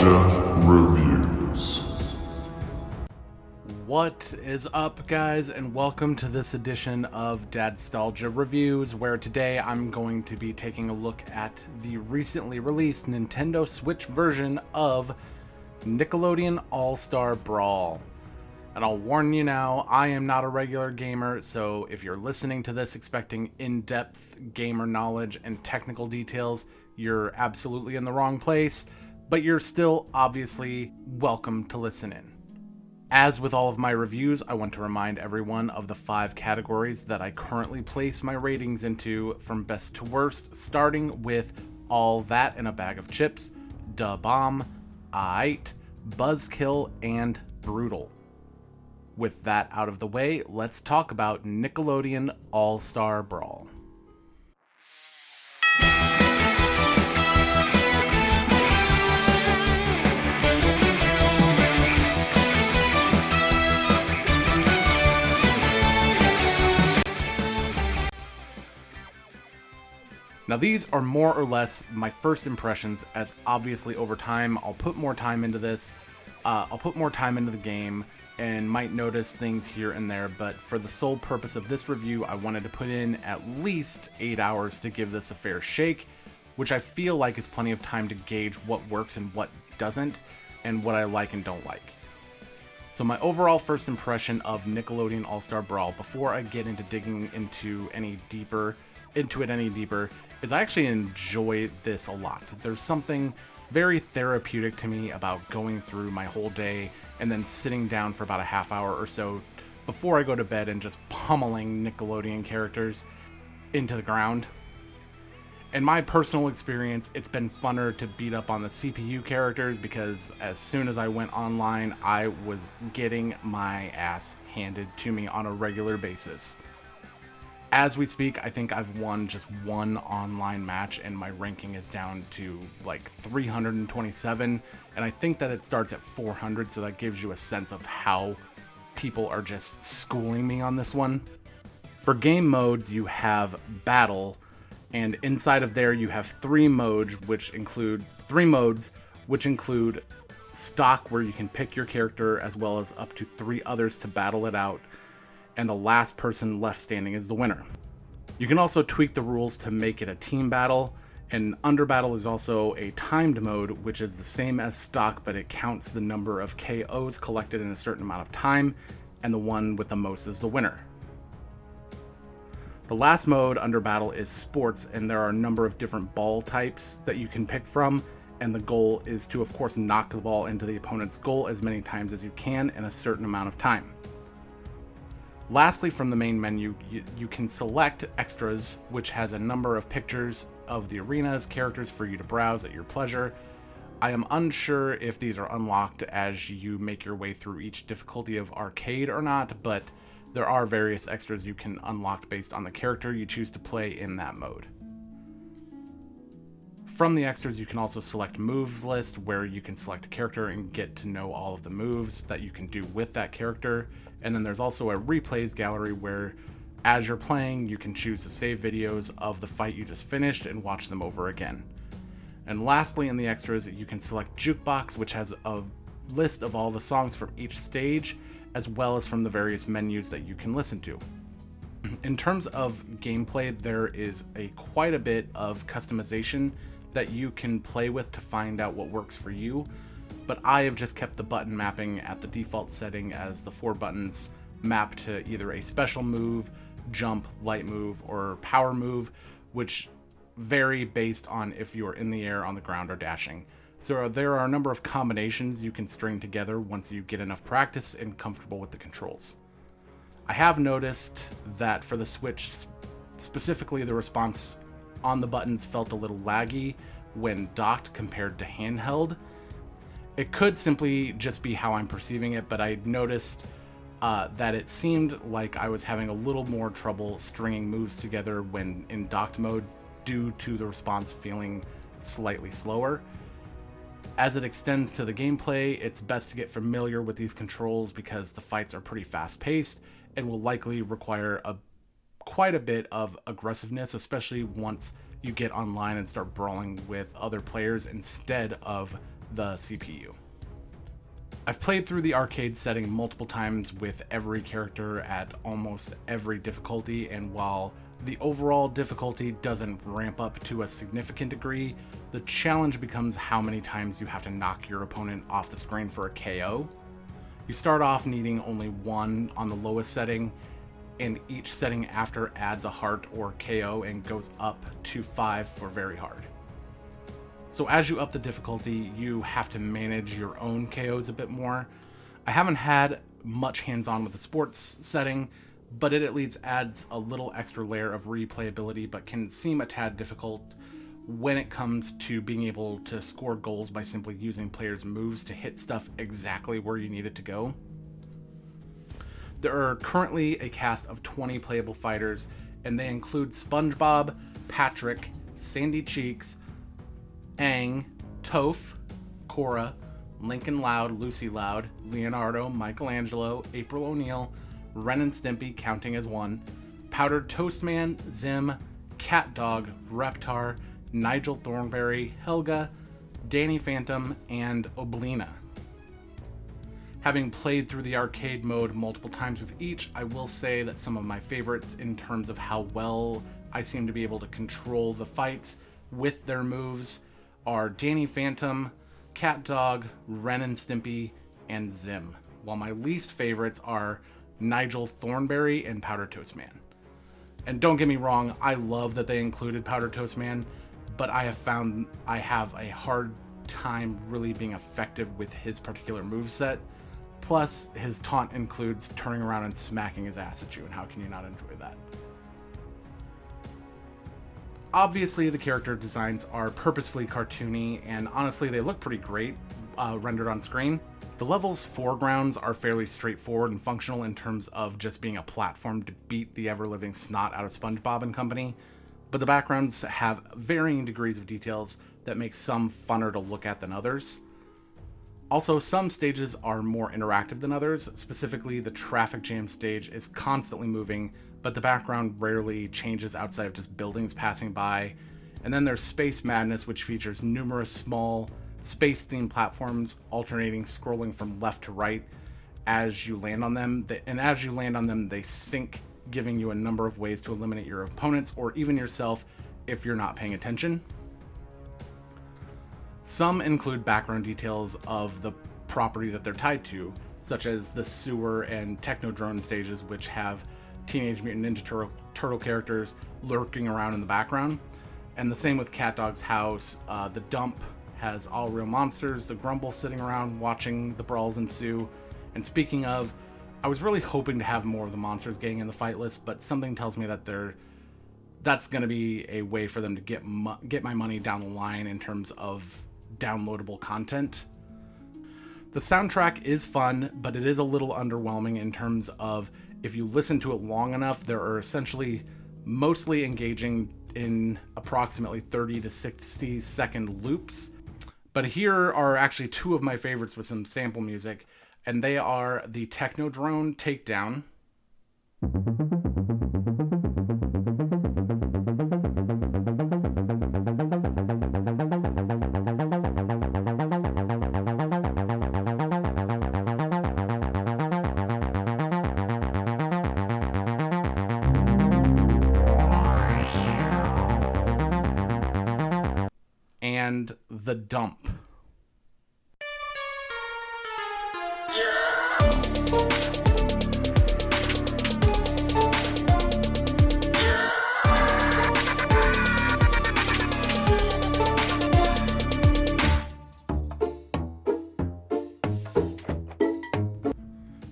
Reviews. What is up, guys, and welcome to this edition of Dadstalgia Reviews, where today I'm going to be taking a look at the recently released Nintendo Switch version of Nickelodeon All Star Brawl. And I'll warn you now, I am not a regular gamer, so if you're listening to this expecting in depth gamer knowledge and technical details, you're absolutely in the wrong place, but you're still obviously welcome to listen in. As with all of my reviews, I want to remind everyone of the five categories that I currently place my ratings into from best to worst, starting with All That in a Bag of Chips, Da Bomb, Aight, Buzzkill, and Brutal. With that out of the way, let's talk about Nickelodeon All Star Brawl. Now, these are more or less my first impressions, as obviously over time I'll put more time into this. Uh, I'll put more time into the game and might notice things here and there, but for the sole purpose of this review, I wanted to put in at least 8 hours to give this a fair shake, which I feel like is plenty of time to gauge what works and what doesn't, and what I like and don't like. So, my overall first impression of Nickelodeon All Star Brawl, before I get into digging into any deeper, into it any deeper, is I actually enjoy this a lot. There's something very therapeutic to me about going through my whole day and then sitting down for about a half hour or so before I go to bed and just pummeling Nickelodeon characters into the ground. In my personal experience, it's been funner to beat up on the CPU characters because as soon as I went online, I was getting my ass handed to me on a regular basis as we speak, I think I've won just one online match, and my ranking is down to like 327. And I think that it starts at 400, so that gives you a sense of how people are just schooling me on this one. For game modes, you have battle, and inside of there, you have three modes, which include three modes, which include stock, where you can pick your character, as well as up to three others to battle it out and the last person left standing is the winner. You can also tweak the rules to make it a team battle, and Under Battle is also a timed mode, which is the same as stock, but it counts the number of KOs collected in a certain amount of time, and the one with the most is the winner. The last mode under battle is sports, and there are a number of different ball types that you can pick from, and the goal is to, of course, knock the ball into the opponent's goal as many times as you can in a certain amount of time. Lastly, from the main menu, you, you, can select extras, which has a number of pictures of the arena's characters for you to browse at your pleasure. I am unsure if these are unlocked as you make your way through each difficulty of arcade or not, but there are various extras you can unlock based on the character you choose to play in that mode. From the extras, you can also select moves list, where you can select a character and get to know all of the moves that you can do with that character. And then there's also a replays gallery where, as you're playing, you can choose to save videos of the fight you just finished and watch them over again. And lastly, in the extras, you can select Jukebox, which has a list of all the songs from each stage, as well as from the various menus that you can listen to. In terms of gameplay, there is a quite a bit of customization that you can play with to find out what works for you but I have just kept the button mapping at the default setting as the four buttons map to either a special move, jump, light move, or power move, which vary based on if you are in the air, on the ground, or dashing. So there are a number of combinations you can string together once you get enough practice and comfortable with the controls. I have noticed that for the Switch, specifically the response on the buttons felt a little laggy when docked compared to handheld it could simply just be how I'm perceiving it, but I noticed uh, that it seemed like I was having a little more trouble stringing moves together when in docked mode due to the response feeling slightly slower. As it extends to the gameplay, it's best to get familiar with these controls because the fights are pretty fast paced and will likely require a quite a bit of aggressiveness, especially once you get online and start brawling with other players instead of the CPU. I've played through the arcade setting multiple times with every character at almost every difficulty, and while the overall difficulty doesn't ramp up to a significant degree, the challenge becomes how many times you have to knock your opponent off the screen for a KO. You start off needing only one on the lowest setting, and each setting after adds a heart or KO and goes up to 5 for very hard. So as you up the difficulty, you have to manage your own KOs a bit more. I haven't had much hands on with the sports setting, but it at least adds a little extra layer of replayability, but can seem a tad difficult when it comes to being able to score goals by simply using players' moves to hit stuff exactly where you need it to go. There are currently a cast of 20 playable fighters, and they include SpongeBob, Patrick, Sandy Cheeks, Aang, Toph, Korra, Lincoln Loud, Lucy Loud, Leonardo, Michelangelo, April O'Neil, Ren and Stimpy counting as one, Powdered Toast Man, Zim, Cat Dog, Reptar, Nigel Thornberry, Helga, Danny Phantom, and Oblina. Having played through the arcade mode multiple times with each, I will say that some of my favorites in terms of how well I seem to be able to control the fights with their moves are Danny Phantom, Cat Dog, Ren and Stimpy, and Zim, while my least favorites are Nigel Thornberry and Powder Toast Man. And don't get me wrong, I love that they included Powder Toast Man, but I have found I have a hard time really being effective with his particular move set. Plus, his taunt includes turning around and smacking his ass at you, and how can you not enjoy that? Obviously, the character designs are purposefully cartoony, and honestly, they look pretty great uh, rendered on screen. The level's foregrounds are fairly straightforward and functional in terms of just being a platform to beat the ever living snot out of SpongeBob and company, but the backgrounds have varying degrees of details that make some funner to look at than others. Also, some stages are more interactive than others. Specifically, the traffic jam stage is constantly moving, but the background rarely changes outside of just buildings passing by. And then there's Space Madness, which features numerous small space themed platforms alternating scrolling from left to right as you land on them. And as you land on them, they sink, giving you a number of ways to eliminate your opponents or even yourself if you're not paying attention. Some include background details of the property that they're tied to, such as the sewer and Technodrome stages, which have Teenage Mutant Ninja Turtle, Turtle characters lurking around in the background. And the same with Cat Dog's house. Uh, the dump has all real monsters, the Gromble sitting around watching the brawls ensue. And speaking of, I was really hoping to have more of the monsters getting in the fight list, but something tells me that they're that's going to be a way for them to get get my money down the line in terms of downloadable content. The soundtrack is fun, but it is a little underwhelming in terms of if you listen to it long enough, there are essentially mostly engaging in approximately 30 to 60 second loops. But here are actually two of my favorites with some sample music, and they are the Technodrome Takedown. The Dump.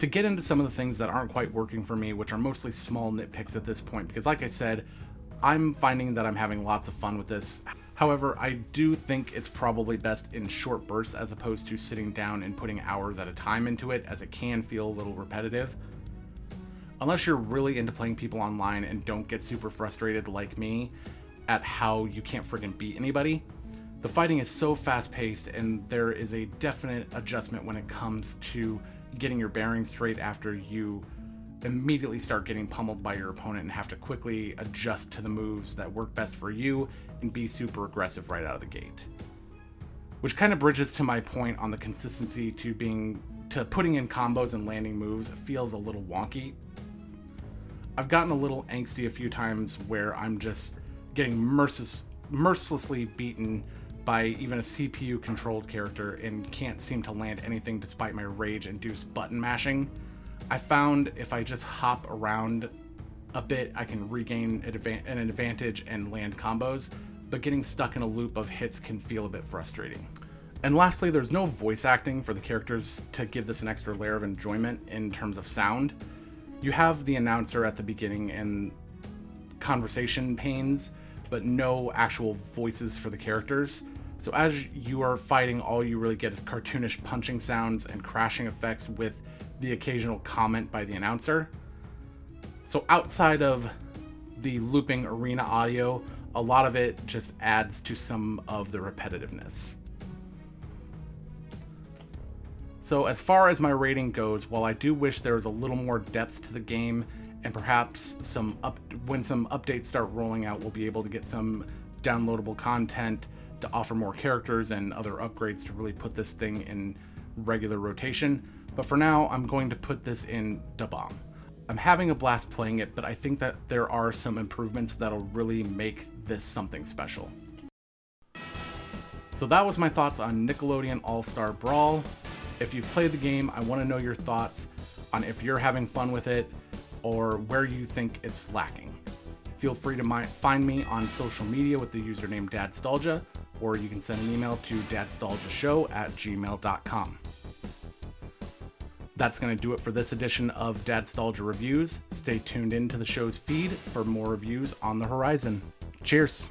to get into some of the things that aren't quite working for me, which are mostly small nitpicks at this point, because like I said, I'm finding that I'm having lots of fun with this. However, I do think it's probably best in short bursts as opposed to sitting down and putting hours at a time into it, as it can feel a little repetitive. Unless you're really into playing people online and don't get super frustrated like me at how you can't friggin' beat anybody, the fighting is so fast paced and there is a definite adjustment when it comes to getting your bearings straight after you immediately start getting pummeled by your opponent and have to quickly adjust to the moves that work best for you and be super aggressive right out of the gate. Which kind of bridges to my point on the consistency to being to putting in combos and landing moves feels a little wonky. I've gotten a little angsty a few times where I'm just getting merciless, mercilessly beaten by even a CPU controlled character and can't seem to land anything despite my rage induced button mashing. I found if I just hop around a bit, I can regain an advantage and land combos, but getting stuck in a loop of hits can feel a bit frustrating. And lastly, there's no voice acting for the characters to give this an extra layer of enjoyment in terms of sound. You have the announcer at the beginning and conversation panes, but no actual voices for the characters. So as you are fighting, all you really get is cartoonish punching sounds and crashing effects with the occasional comment by the announcer. So outside of the looping arena audio, a lot of it just adds to some of the repetitiveness. So, as far as my rating goes, while I do wish there was a little more depth to the game, and perhaps some up when some updates start rolling out, we'll be able to get some downloadable content to offer more characters and other upgrades to really put this thing in regular rotation. But for now, I'm going to put this in Da Bomb. I'm having a blast playing it, but I think that there are some improvements that'll really make this something special. So that was my thoughts on Nickelodeon All Star Brawl. If you've played the game, I want to know your thoughts on if you're having fun with it or where you think it's lacking. Feel free to my, find me on social media with the username Dadstalgia, or you can send an email to dadstalgiashow at gmail.com. That's going to do it for this edition of Dadstalgia Reviews. Stay tuned in to the show's feed for more reviews on the horizon. Cheers!